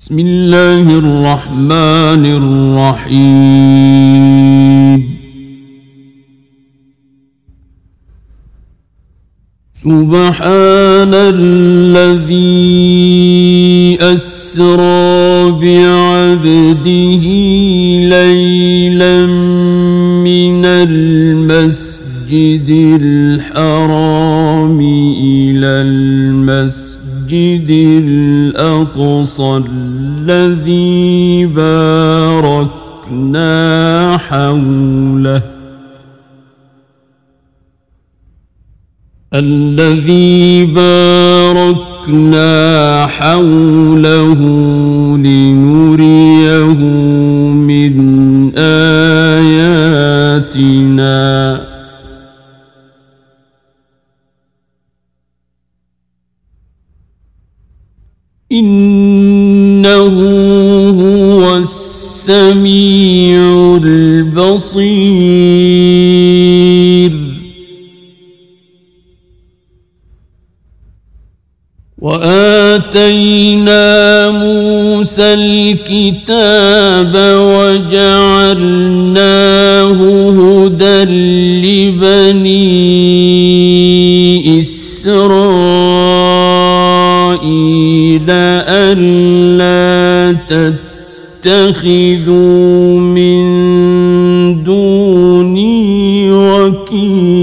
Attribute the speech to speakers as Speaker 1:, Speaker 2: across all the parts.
Speaker 1: بسم الله الرحمن الرحيم. سبحان الذي أسرى بعبده ليلا من المسجد الحرام. المسجد الأقصى الذي باركنا حوله. الذي باركنا حوله لنريه من آياتنا. السميع البصير. وآتينا موسى الكتاب وجعلناه هدى لبني إسرائيل ألا تتخذوا من دوني وكيلاً.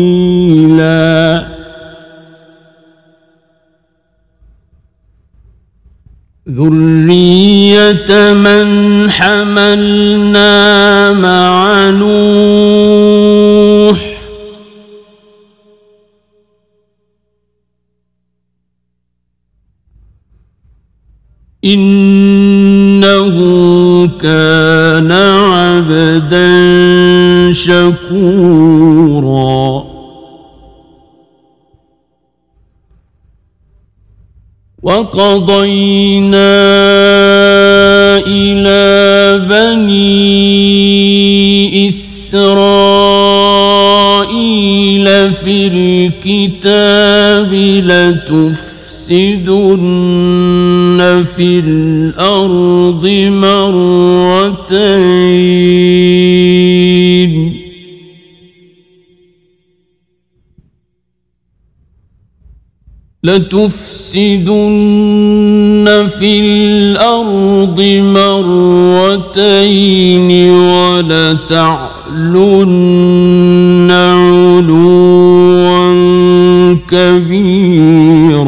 Speaker 1: ذرية من حملنا مع نوح. إنه كان عبدا شكورا. وقضينا إلى بني إسرائيل في الكتاب لتفسدن في الأرض مرتين لتفسدن في الأرض مرتين ولتعلن علوا كبيرا.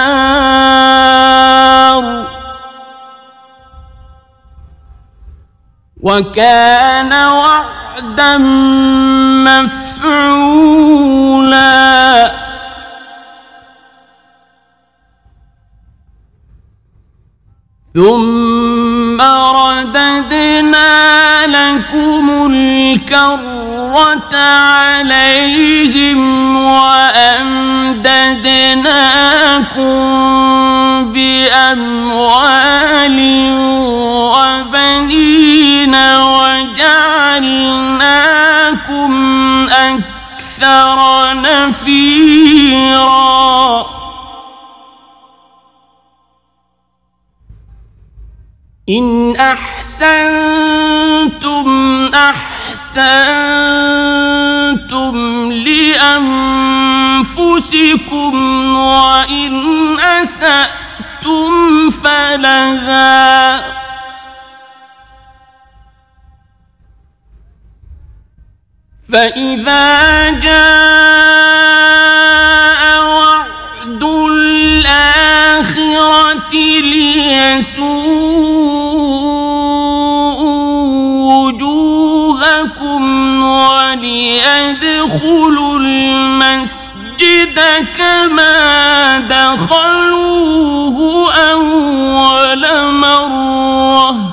Speaker 1: وكان وعدا مفعولا. ثم رددنا لكم الكرة عليهم وأمددناكم بأموال وبنين. وجعلناكم أكثر نفيرا. إن أحسنتم أحسنتم لأنفسكم وإن أسأتم فلها. فإذا جاء وعد الآخرة ليسوء وجوهكم وليدخلوا المسجد كما دخلوه أول مرة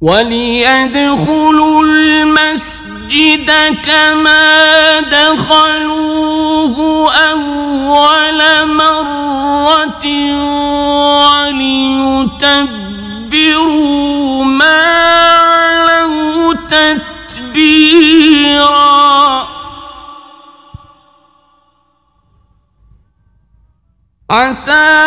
Speaker 1: وليدخلوا المسجد كما دخلوه أول مرة وليتبروا ما علوا تتبيرا عسى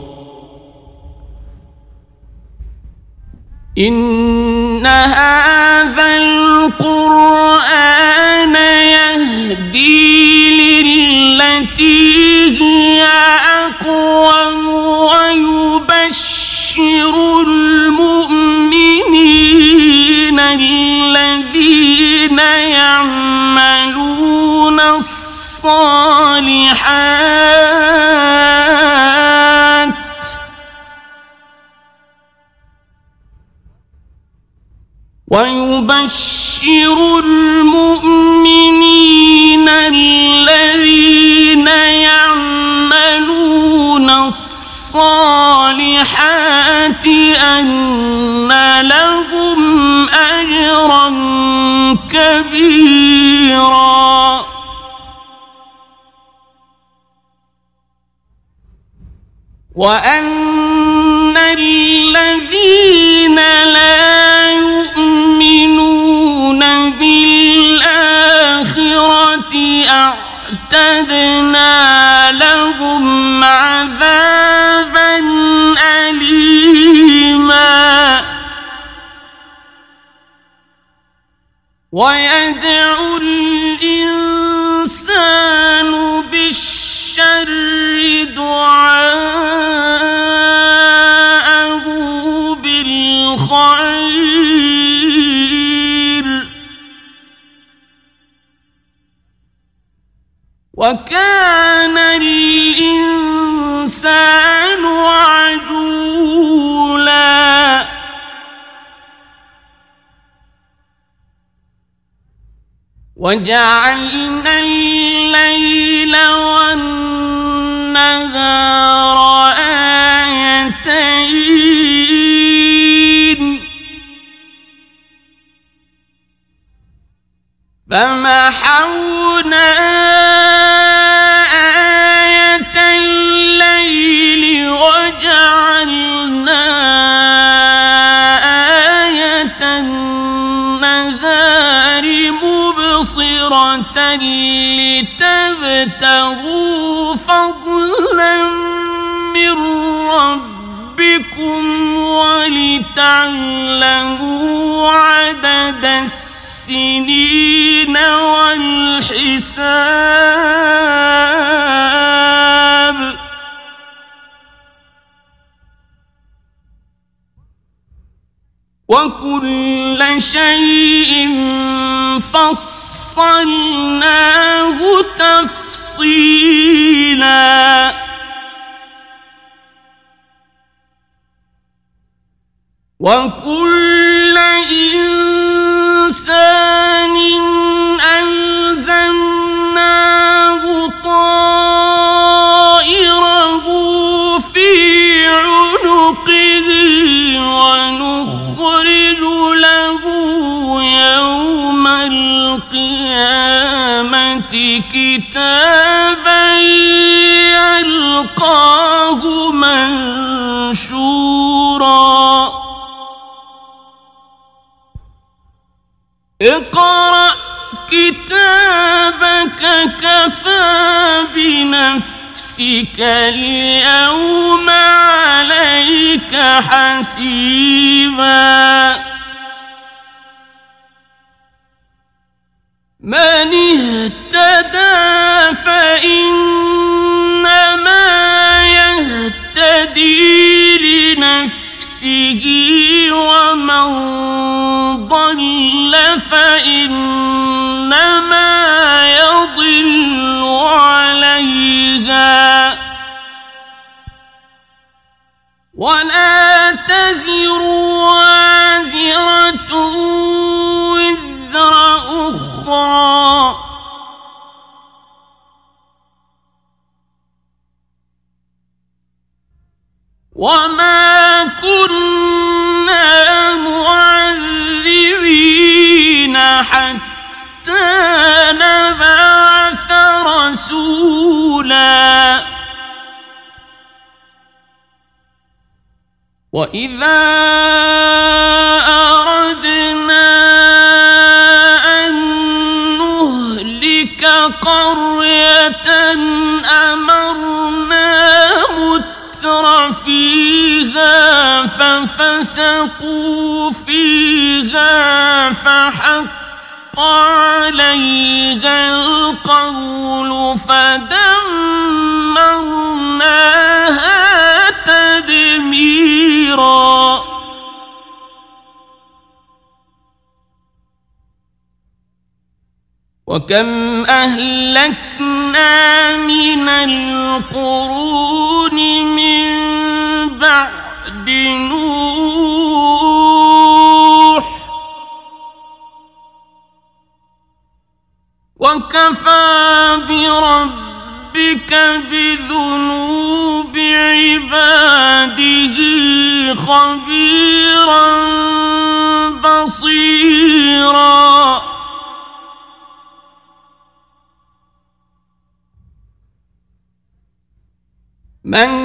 Speaker 1: إن هذا القرآن يهدي للتي هي أقوم ويبشر المؤمنين الذين يعملون الصالحات ويبشر المؤمنين الذين يعملون الصالحات أن لهم أجرا كبيرا. وأن الذين أعتدنا لهم عذابا أليما. ويدعو وكان الإنسان عجولا. وجعلنا الليل والنهار فمحونا آية الليل وجعلنا آية النهار مبصرة لتبتغوا فضلا من ربكم ولتعلموا عدد السنين والحساب وكل شيء فصلناه تفصيلا. وكل إنسان القيامة كتابا يلقاه منشورا. اقرأ كتابك كفى بنفسك اليوم عليك حسيبا. من اهتدى فإنما يهتدي لنفسه ومن ضل فإنما يضل عليها. ولا تزر وما كنا معذبين حتى نبعث رسولا. واذا ففسقوا فيها فحق عليها القول فدمرناها تدميرا وكم اهلكنا من القرون من بعد وكفى بربك بذنوب عباده خبيرا بصيرا. من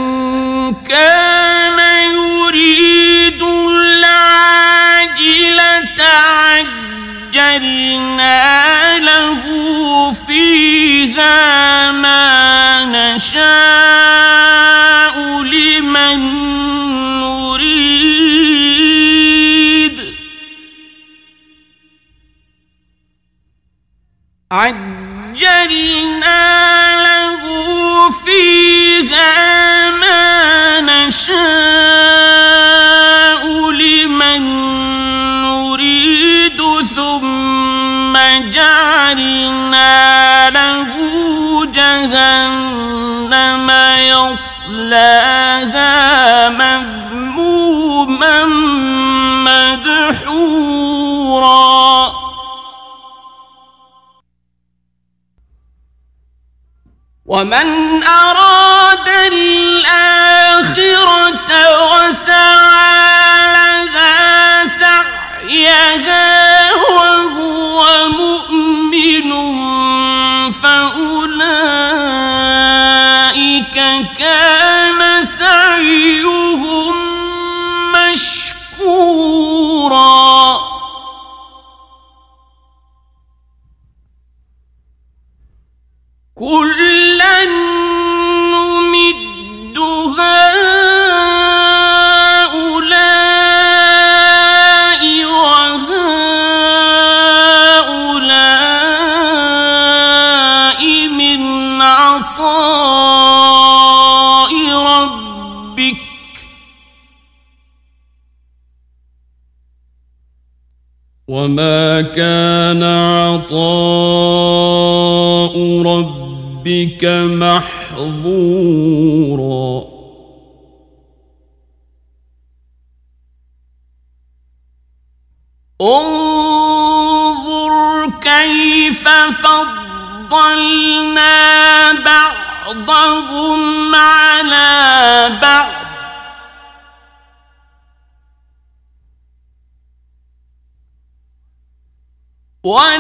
Speaker 1: نشاء لمن نريد. عجلنا له فيها ما نشاء. مذموما مدحورا. ومن أراد الآخرة وسعى لها سعيها وهو مؤمن فأولئك وما كان عطاء ربك محظورا Why?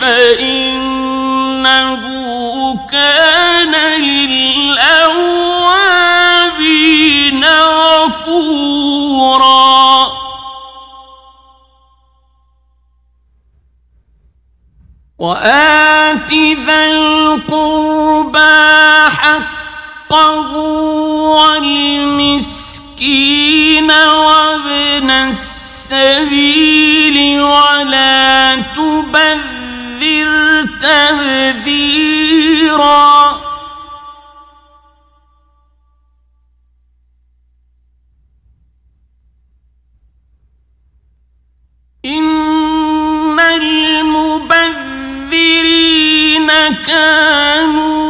Speaker 1: فإنه كان للأوابين غفورا. وآت ذا القربى حقه والمسكين وابن السبيل ولا تبذر تبذيرا إن المبذرين كانوا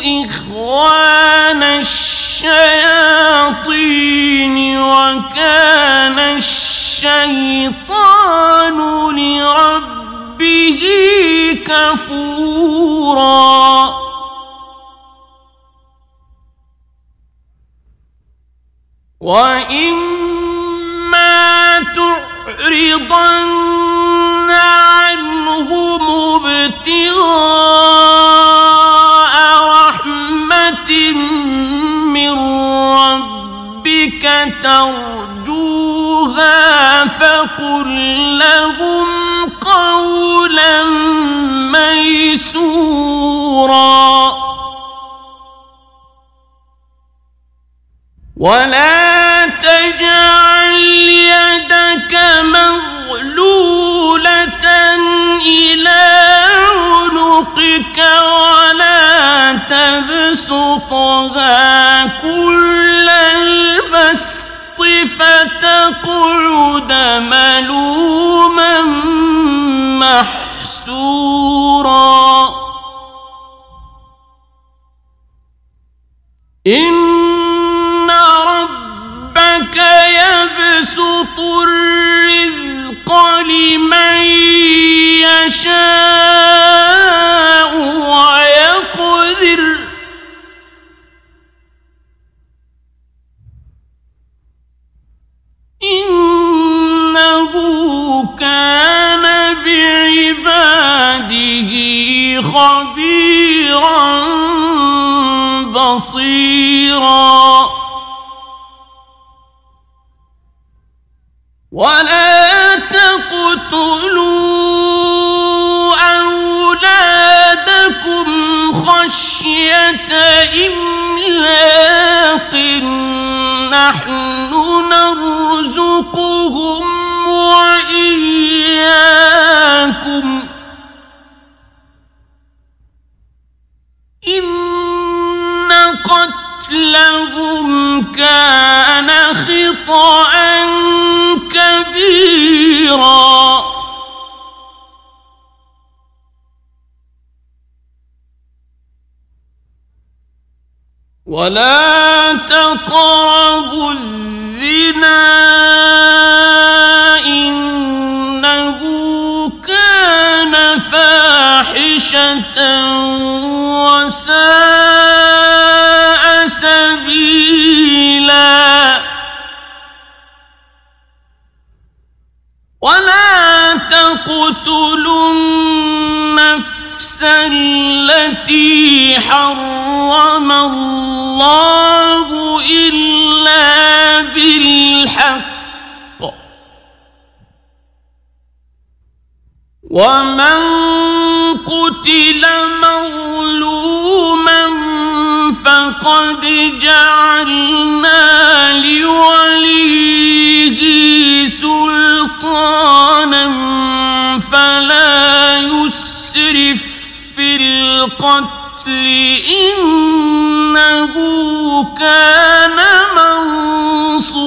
Speaker 1: إخوان الشياطين وكان الشيطان لربه كفورا. وإما تعرضن عنهم ابتغاء رحمة من ربك ترجوها فقل لهم قولا ميسورا. ولا تجعل يدك مغلولة إلى عنقك ولا تبسطها كل البسط فتقعد ملوما محسورا. إن ربك يبسط الرزق لمن يشاء. خبيرا بصيرا. ولا تقتلوا أولادكم خشية إملاق نحن خطأ كبيرا. ولا تقربوا الزنا إنه كان فاحشة وساء. ولا تقتلوا النفس التي حرم الله إلا بالحق ومن قتل مظلوما فقد جعلنا لوليه سلطانا فلا يسرف في القتل. إنه كان منصورا.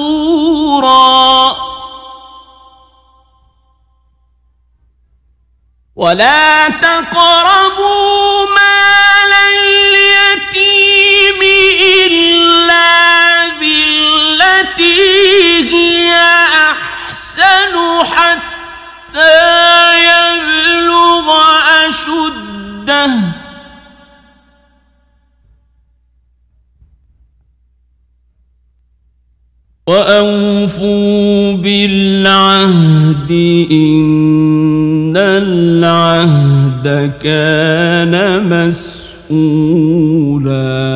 Speaker 1: ولا تقربوا مال اليتيم إلا بالتي هي أحسن. حتى يبلغ أشده. وأوفوا بالعهد إن العهد كان مسؤولا.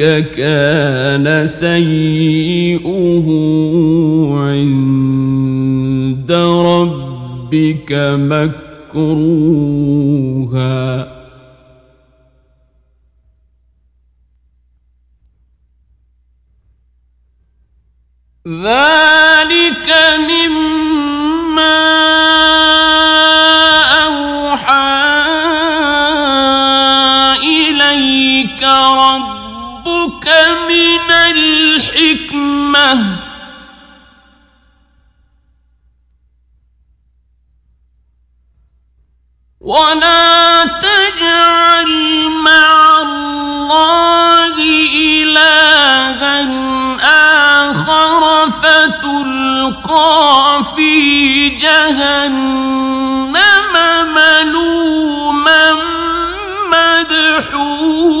Speaker 1: ذلك كان سيئه عند ربك مكروها. ذلك مما من الحكمة. ولا تجعل مع الله إلها آخر فتلقى في جهنم ملوما مدحورا.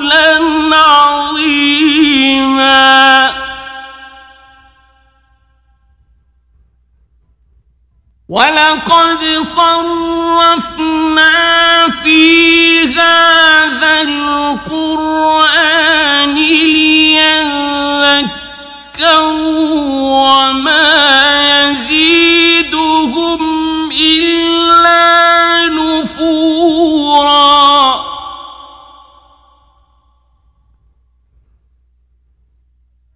Speaker 1: ولقد صرفنا في هذا القرآن ليذكروا وما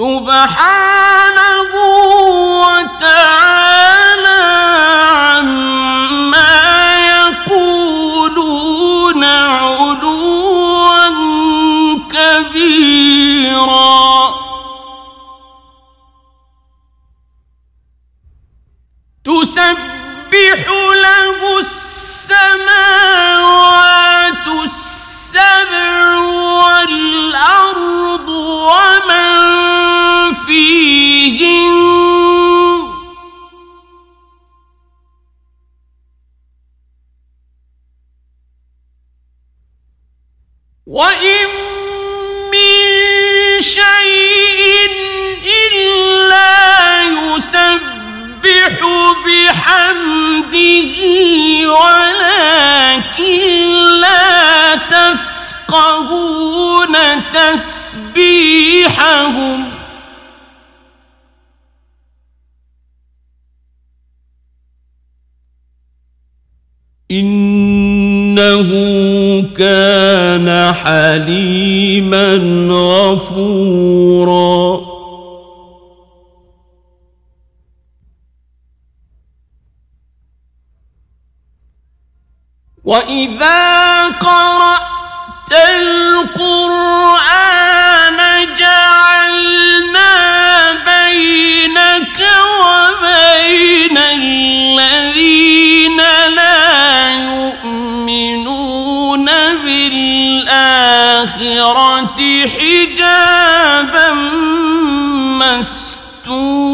Speaker 1: سبحانه وتعالى عما يقولون علوا كبيرا. تسبح له السماوات السبع والأرض تسبيحهم. إنه كان حليما غفوراً. وإذا قرأت بينك وبين الذين لا يؤمنون بالآخرة حجابا مستورا.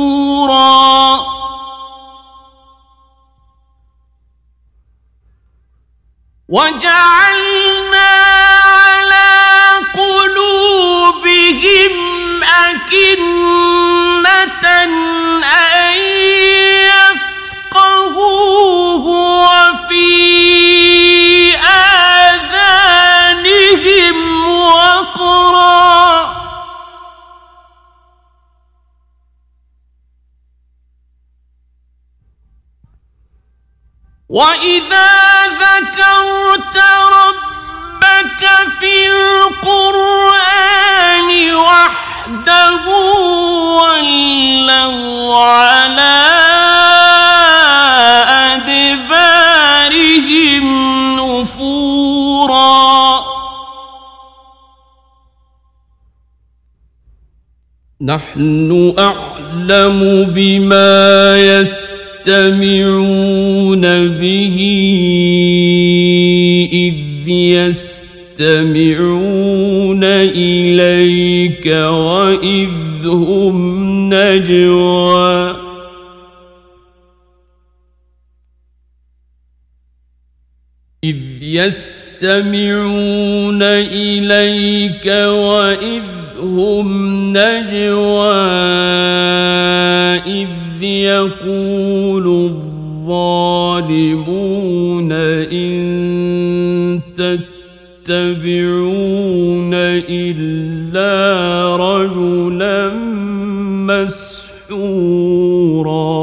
Speaker 1: وجعلنا وإذا ذكرت ربك في القرآن وحده ولوا على أدبارهم نفورا نحن أعلم بما يستطيع يستمعون به إذ يستمعون إليك وإذ هم نجوى. إذ يستمعون إليك وإذ هم نجوى. إذ يقول تتبعون إلا رجلا مسحورا.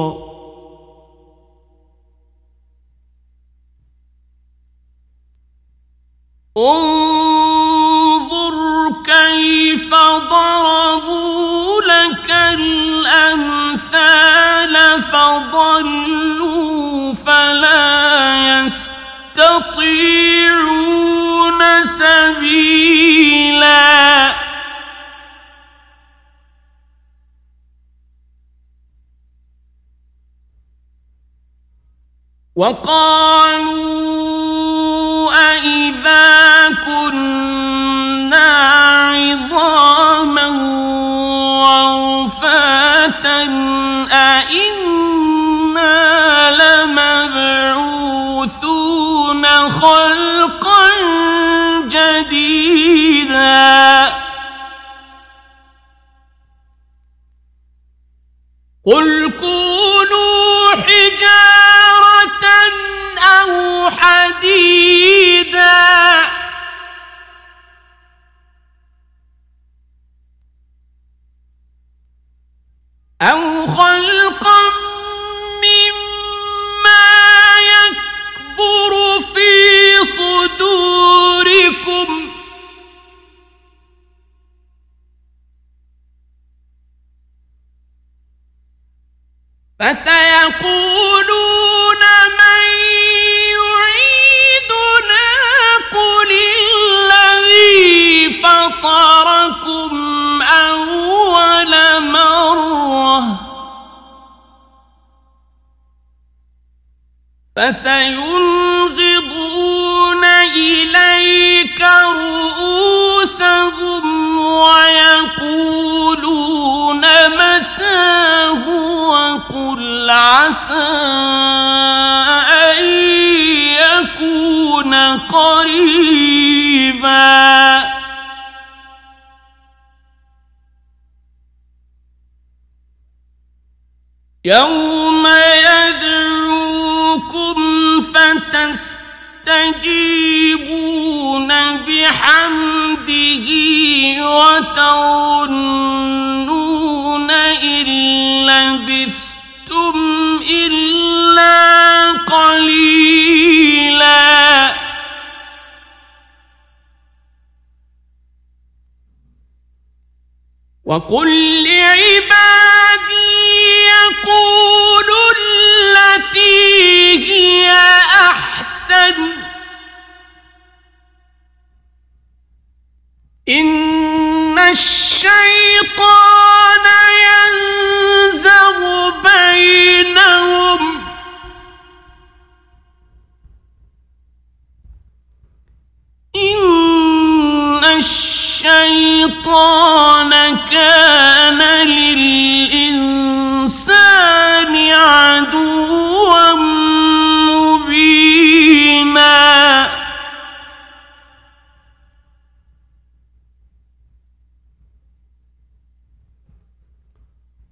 Speaker 1: انظر كيف ضربوا لك الأمثال فضلوا فلا يستطيعون سبيلا. وقالوا أإذا كنا عظاما ورفاتا أإنا لمبعوثون خلقا قل كونوا حجارة أو حديدا أو خلقا فسيقولون من يعيدنا قل الذي فطركم أول مرة فسينغضون عسى أن يكون قريبا. يوم يدعوكم فتستجيبون بحمده وتظنون إن لبثتم إلا قليلا. وقل لعبادي يقولوا التي هي أحسن. إن الشيطان ينزغ بينهم. إن الشيطان كان للإنسان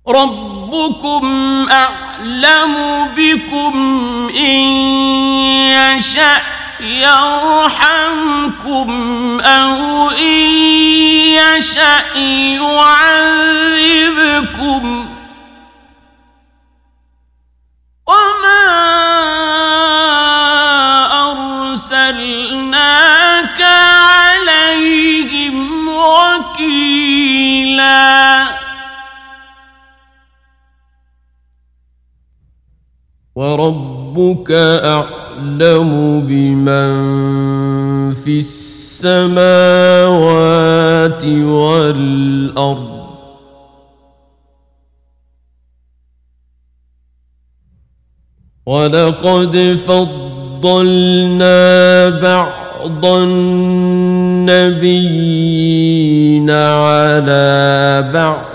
Speaker 1: ربكم أعلم بكم إن يشأ يرحمكم أو إن يشأ يعذبكم وما أرسلناك عليهم وكيلا وربك أعلم بمن في السماوات والأرض. ولقد فضلنا بعض النبيين على بعض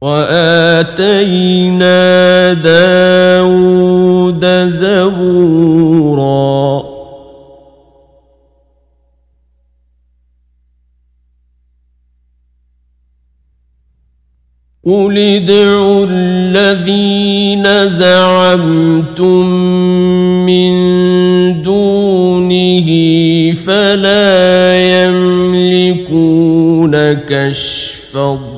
Speaker 1: وآتينا داود زبورا. قل ادعوا الذين زعمتم من دونه فلا يملكون كشف الضر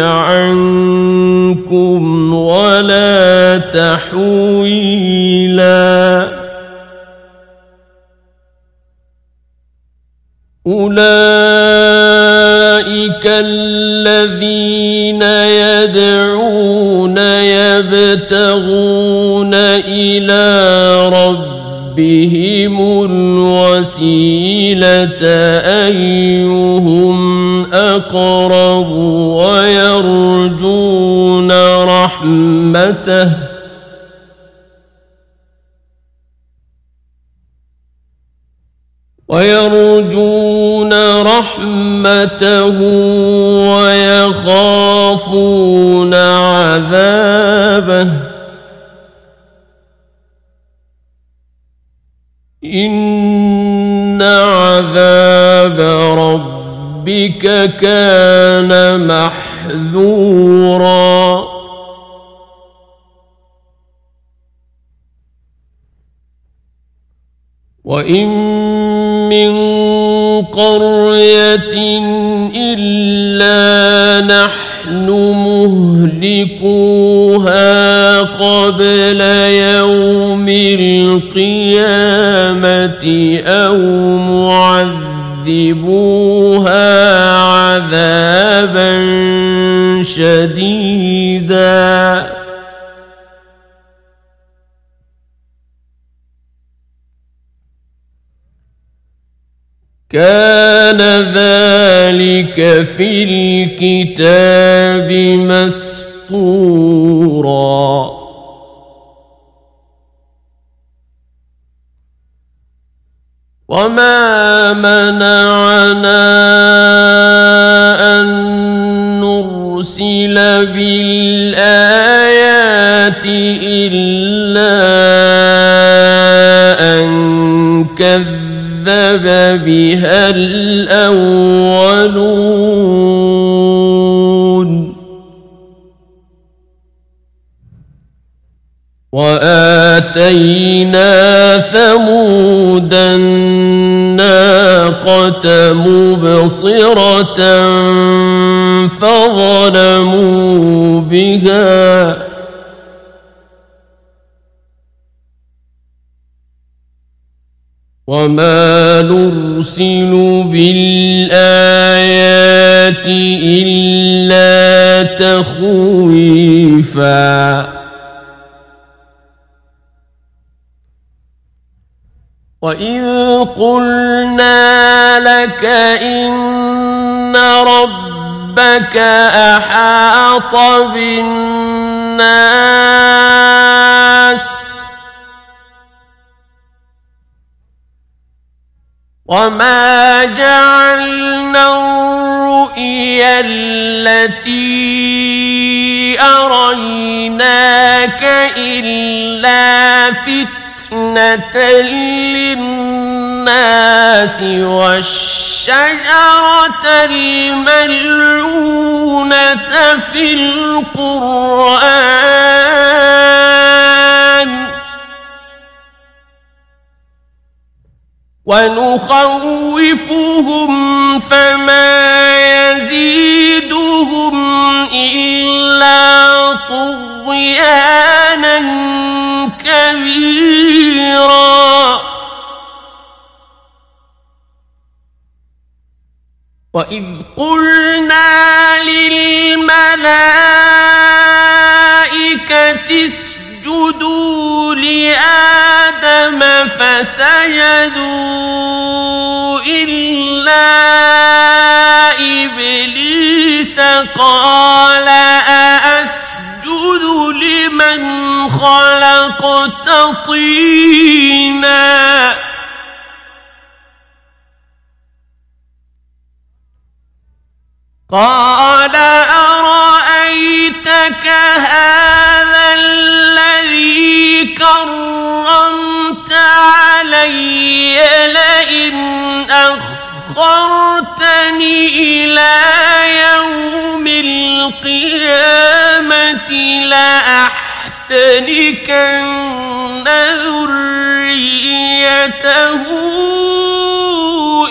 Speaker 1: عنكم ولا تحويلا. أولئك الذين يدعون يبتغون إلى ربهم الوسيلة أيهم أقرب ويرجون رحمته. ويرجون رحمته ويخافون عذابه. إن عذاب ربه ربك كان محذورا. وإن من قرية إلا نحن مهلكوها قبل يوم القيامة أو معذبوها شديدا. كان ذلك في الكتاب مسطورا. وما منعنا أن نرسل بالآيات إلا أن كذب بها الأولون. وآتينا ثمود الناقة مبصرة فظلموا بها. وما نرسل بالآيات إلا تخويفا. وإذ قلنا لك إن ربك أحاط بالناس وما جعلنا الرؤيا التي أريناك إلا فتنة للناس والشجرة الملعونة في القرآن. ونخوفهم فما يزيدهم إلا طغيانا كبيرا. وإذ قلنا للملائكة اسجدوا لآدم فسجدوا إلا إبليس قال أأسجد لمن خلقت طينا؟ قال أرأيتك هذا الذي كرمت علي لئن أخرتني إلى يوم القيامة لأحتنكن ذريته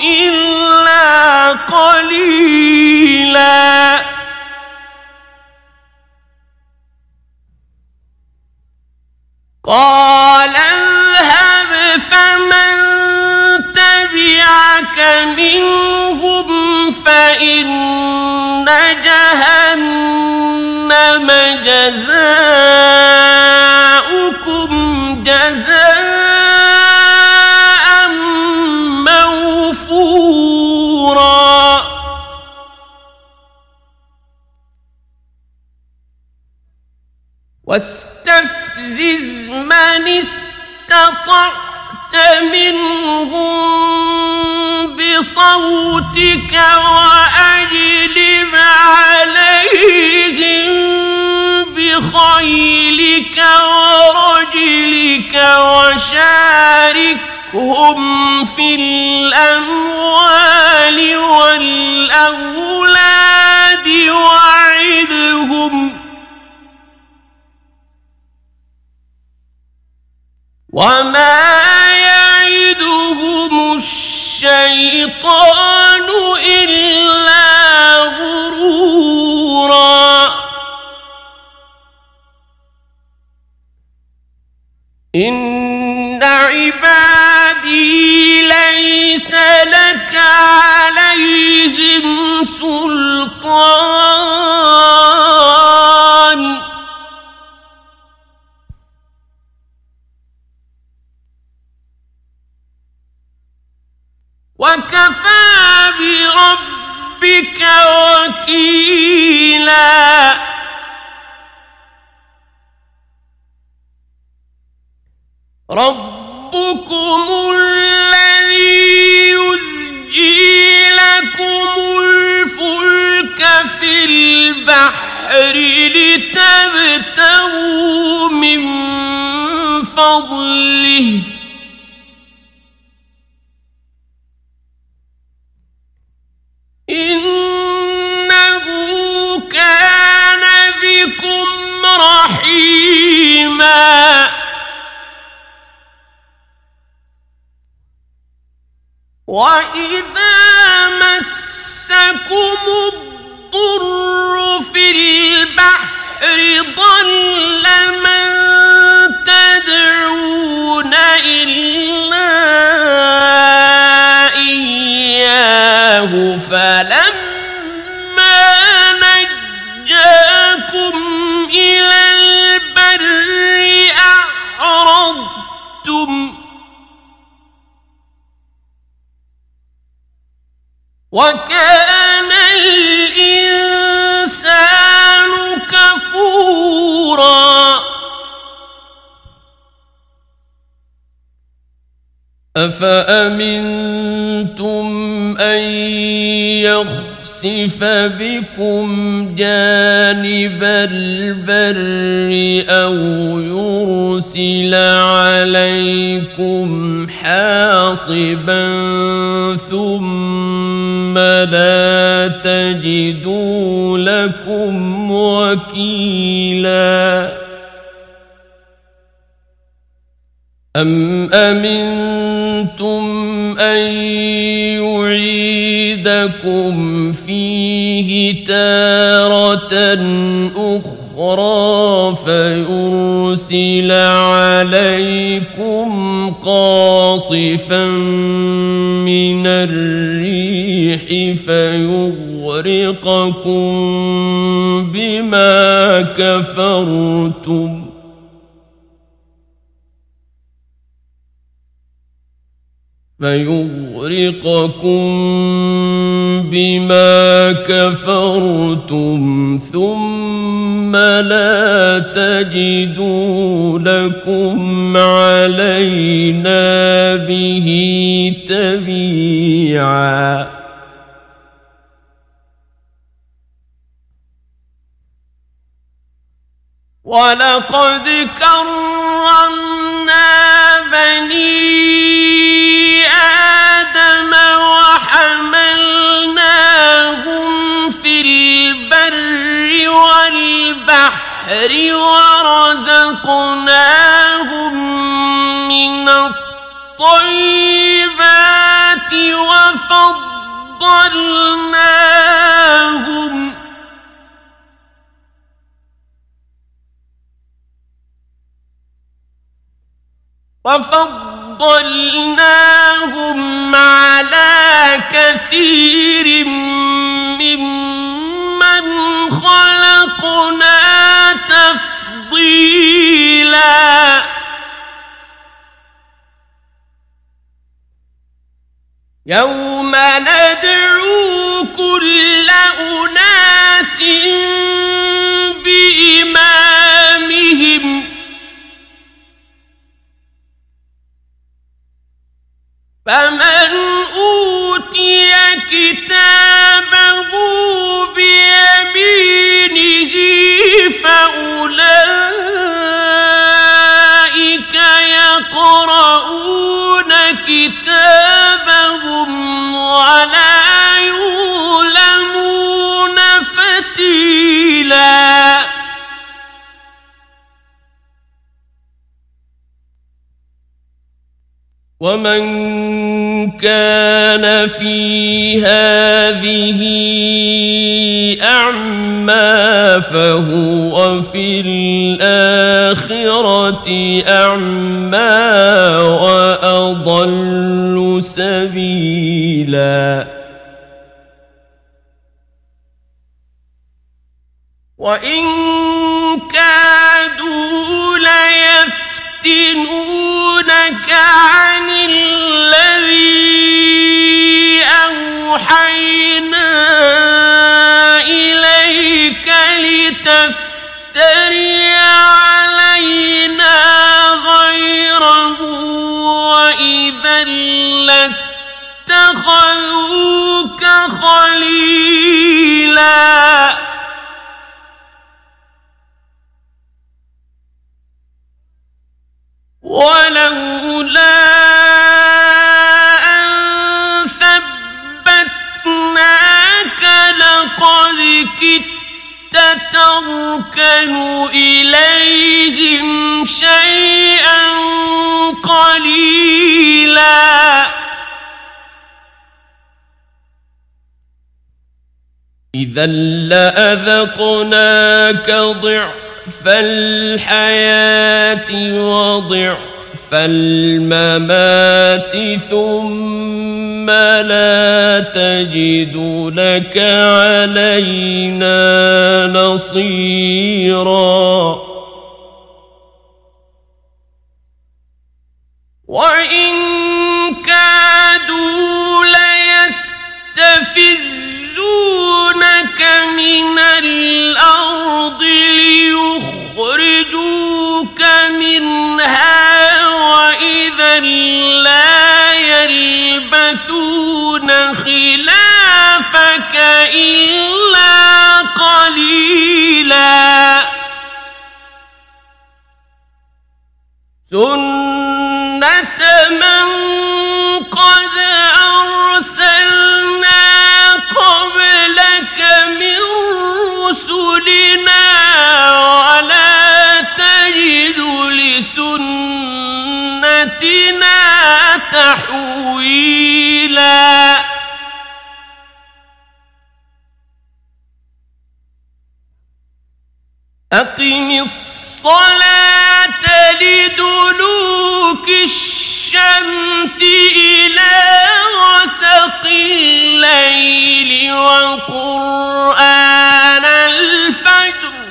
Speaker 1: إلا قليلا. قال اذهب فمن تبعك منهم فإن جهنم جزاؤكم جزاء موفورا. واستفزز من استطعت منهم بصوتك وأجلب عليهم بخيلك ورجلك وشاركهم في الأموال والأولاد وعدهم. وما يعدهم الشيطان إلا إن عبادي ليس لك عليهم سلطان وكفى بربك وكيلا. ربكم الذي يزجي لكم الفلك في البحر لتبتغوا من فضله. إنه كان بكم رحيما. وإذا مسكم الضر في البحر ضل من تدعون إلا إياه فلما نجاكم إلى البر أعرضتم. وكان أفأمنتم أن يخسف بكم جانب البر أو يرسل عليكم حاصبا ثم لا تجدوا لكم وكيلا أم أمنتم أن يعيدكم فيه تارة أخرى فيرسل عليكم قاصفا من الريح فيغرقكم بما كفرتم فيغرقكم بما كفرتم ثم لا تجدوا لكم علينا به تبيعا. ولقد كرمنا بني والبحر ورزقناهم من الطيبات وفضلناهم. وفضلناهم على كثير ممن يوم ندعو كل أناس بإمامهم. فمن أوتي كتابه على ومن كان في هذه اعمى فهو في الاخره اعمى واضل سبيلا وان كادوا ليفتنونك عن الذي اوحينا اليك لتفتري علينا غيره واذا لاتخذوك خليلا ولولا أن ثبتناك لقد كدت تركن إليهم شيئا قليلا. إذا لأذقناك ضعف الحياة وضعف الممات ثم لا تجد لك علينا نصيرا. وإن لا يلبثون خلافك إلا قليلا. سنة من قد تحويلا أقم الصلاة لدلوك الشمس إلى غسق الليل وقرآن الفجر.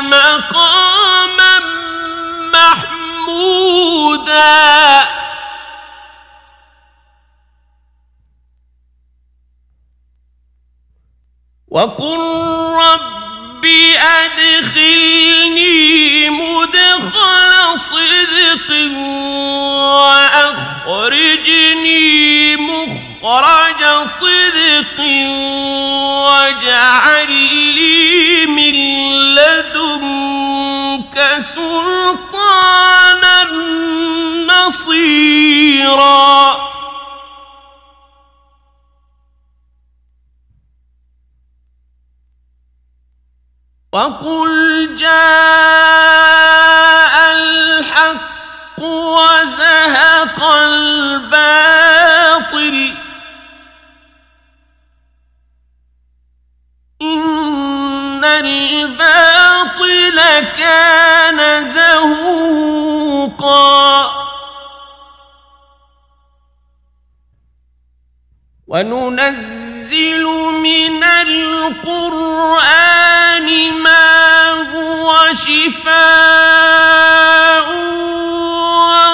Speaker 1: مقاما محمودا. وقل رب أدخلني مدخل صدق وأخرجني مخرج صدق واجعل لي من لدنك سلطانا نصيرا وقل جاء وننزل من القرآن ما هو شفاء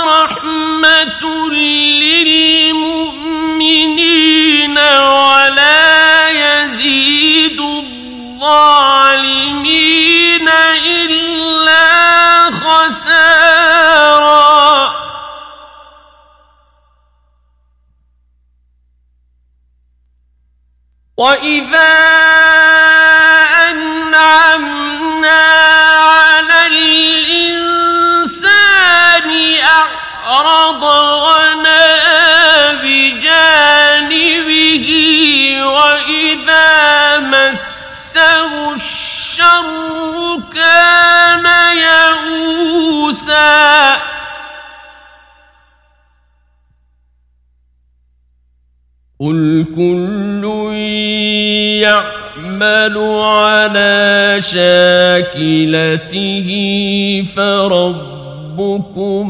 Speaker 1: ورحمة للمؤمنين ولا يزيد الظالمين إلا وإذا أنعمنا على الإنسان أعرض ونأى بجانبه وإذا مسه الشر كان يئوسا قل كل يعمل على شاكلته فربكم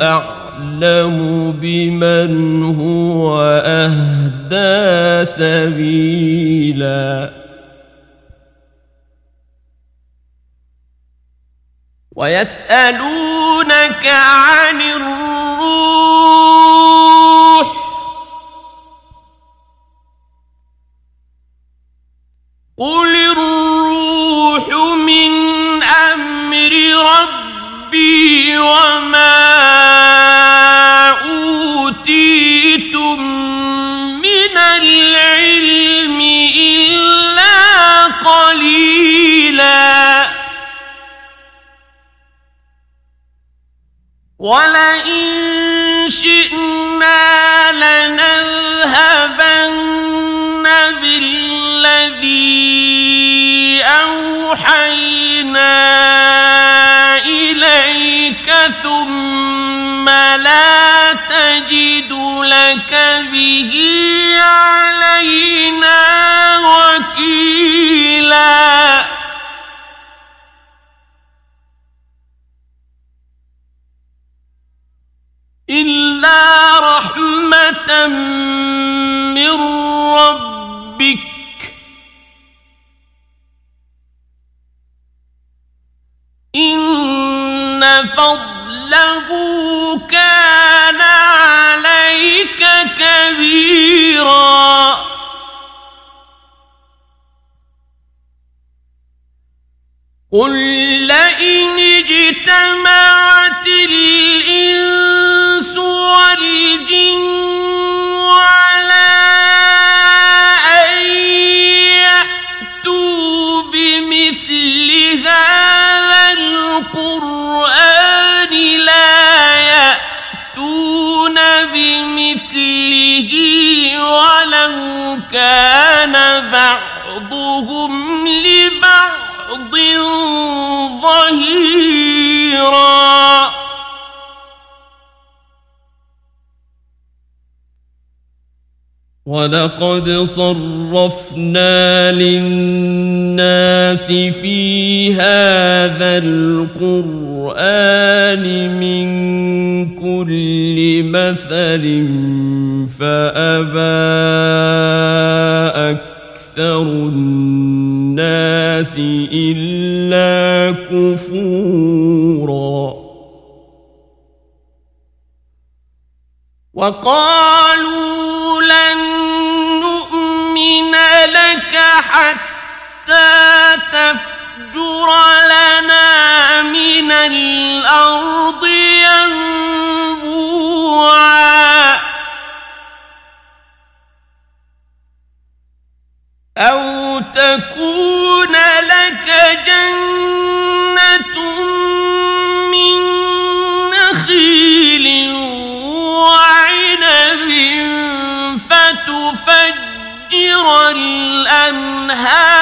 Speaker 1: اعلم بمن هو اهدى سبيلا ويسالونك عن الروح قل الروح من أمر ربي وما اوتيتم من العلم الا قليلا ولئن شئنا لنذهبن بالذي أوحينا إليك ثم لا تجد لك به علينا وكيلا. إلا رحمة من ربك إن فضله كان عليك كبيرا قل لئن اجتمعت كان بعضهم لبعض ظهيرا. ولقد صرفنا للناس في هذا القرآن من كل مثل فأبى أكثر الناس إلا كفورا. وقالوا حتى تفجر لنا من الأرض ينبوعا. أو تكون لك جنة فتفجر الأنهار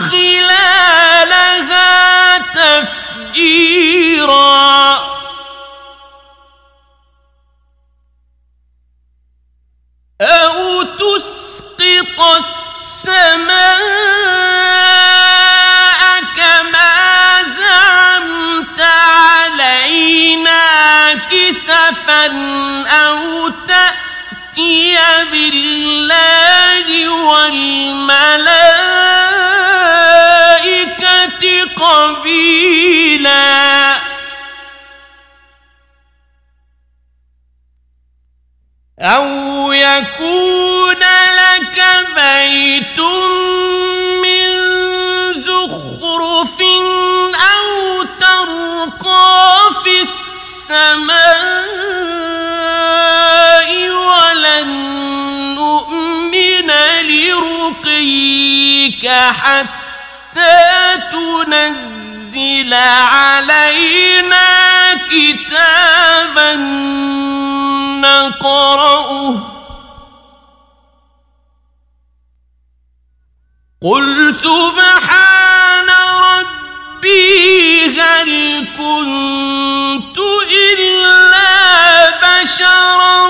Speaker 1: خلالها تفجيرا أو تسقط السماء كما زعمت علينا كسفا أو تأتي بالله والملائكة قبيلا. أو يكون لك بيت من ربك حتى تنزل علينا كتابا نقرأه. قل سبحان ربي هل كنت إلا بشرا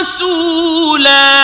Speaker 1: رسولا.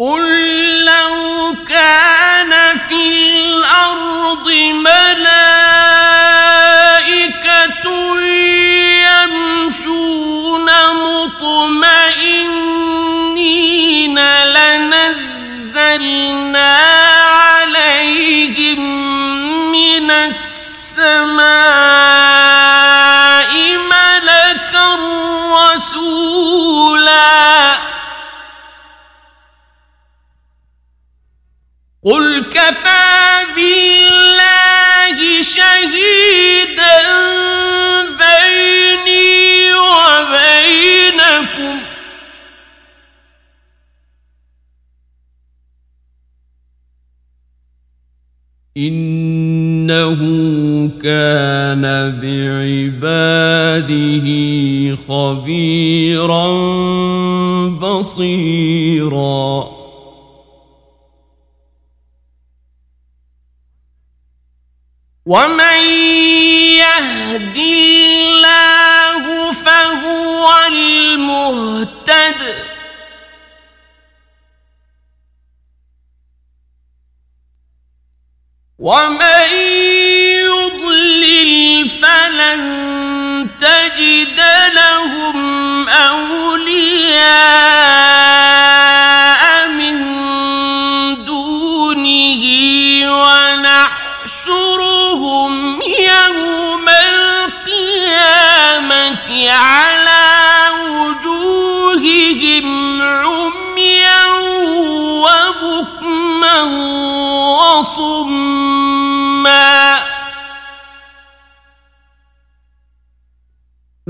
Speaker 1: قل لو كان في الأرض ملائكة يمشون مطمئنين لنزلنا قل كفى بالله شهيدا بيني وبينكم إنه كان بعباده خبيرا بصيرا ومن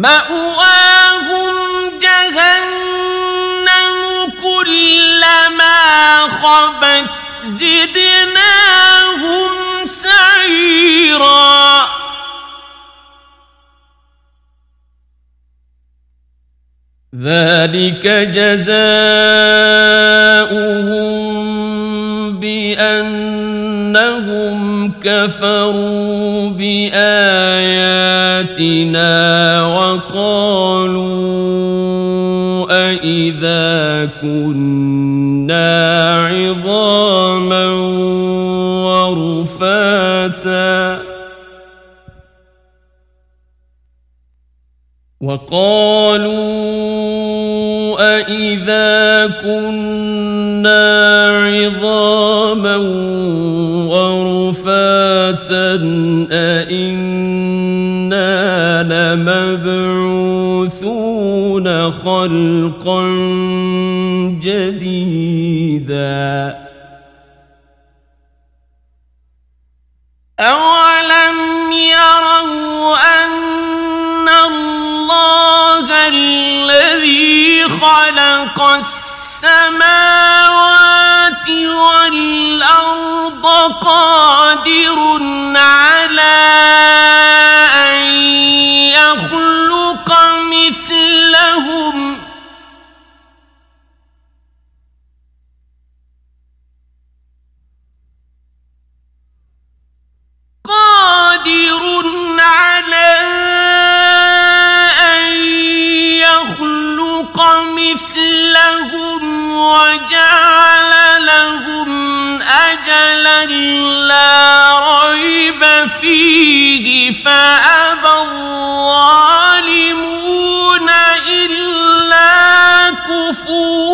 Speaker 1: مأواهم جهنم كلما خبت زدناهم سعيرا. ذلك جزاؤهم بأنهم كفروا بآياتنا وقالوا أإذا كنا عظاما ورفاتا وقالوا أإذا كنا عظاما ورفاتا أإنا لمبعوثون خلقا جديدا. أولم يروا أن الله الذي خلق السماوات وجعل لهم أجلا لا ريب فيه فأبى الظالمون إلا كفورا.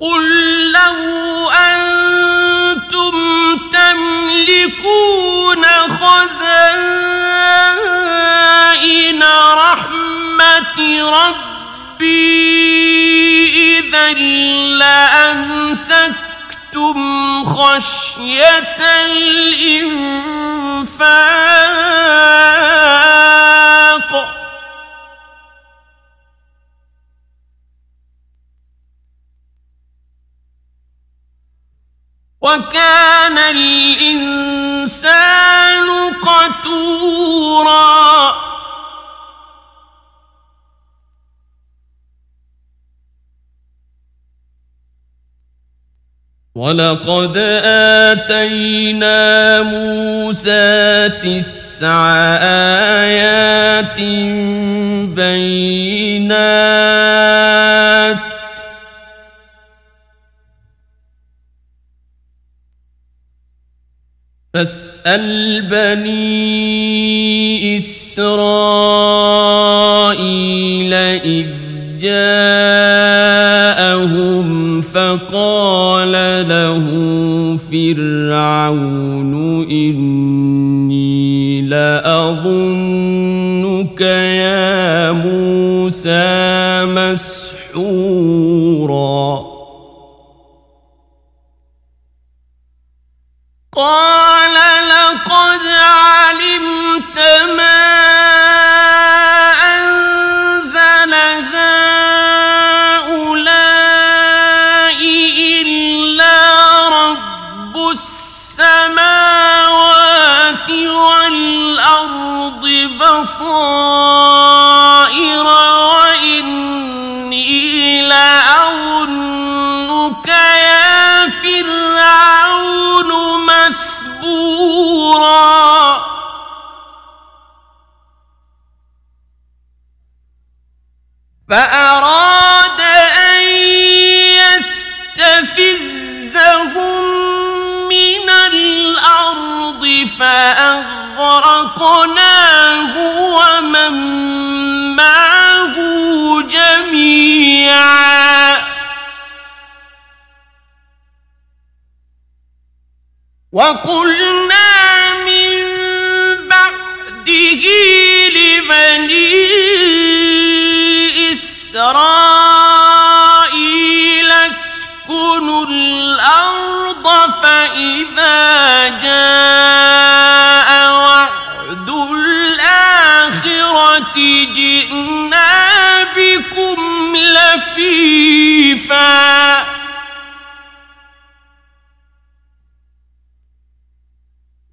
Speaker 1: قل لو أنتم تملكون خزائن إلى رحمة ربي إذا لأمسكتم خشية الإنفاق وكان الإنسان قتوراً ولقد آتينا موسى تسع آيات بينات فاسأل بني إسرائيل إذ جاءوا لهم فقال له فرعون إني لأظنك يا موسى مسحورا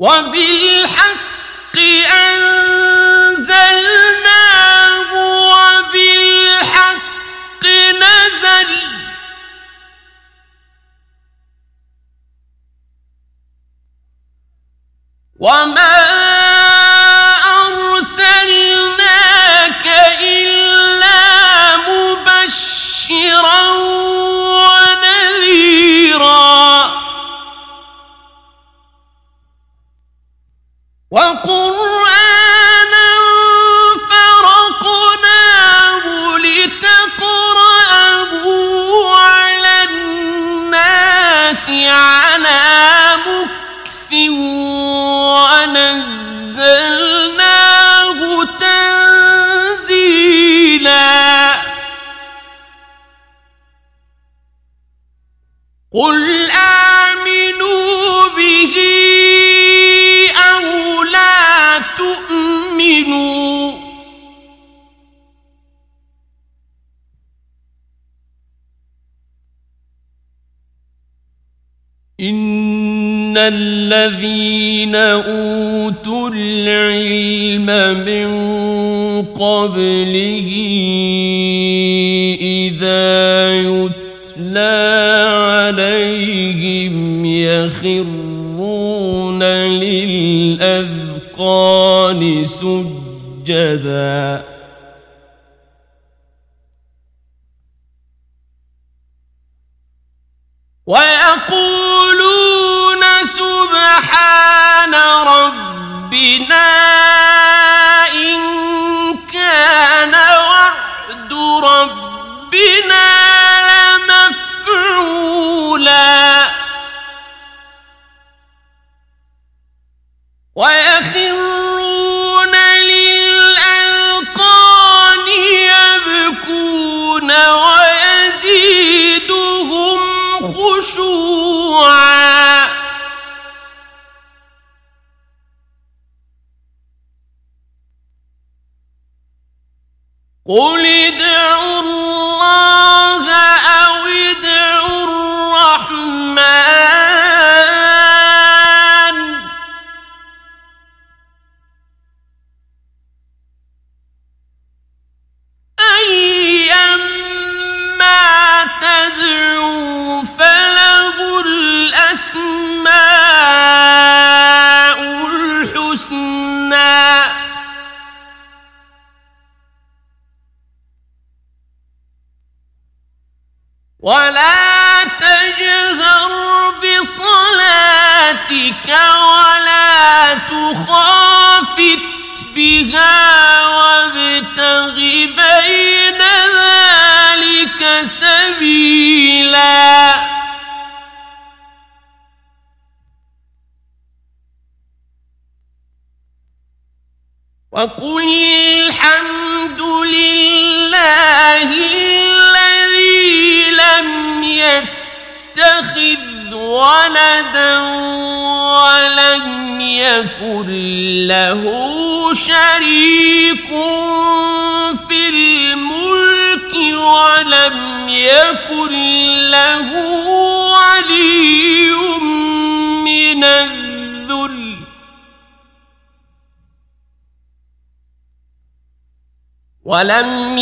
Speaker 1: وبالحق أنزلناه وبالحق نزل. وما ويخرون للألقان يبكون ويزيدهم خشوعا. قل ولم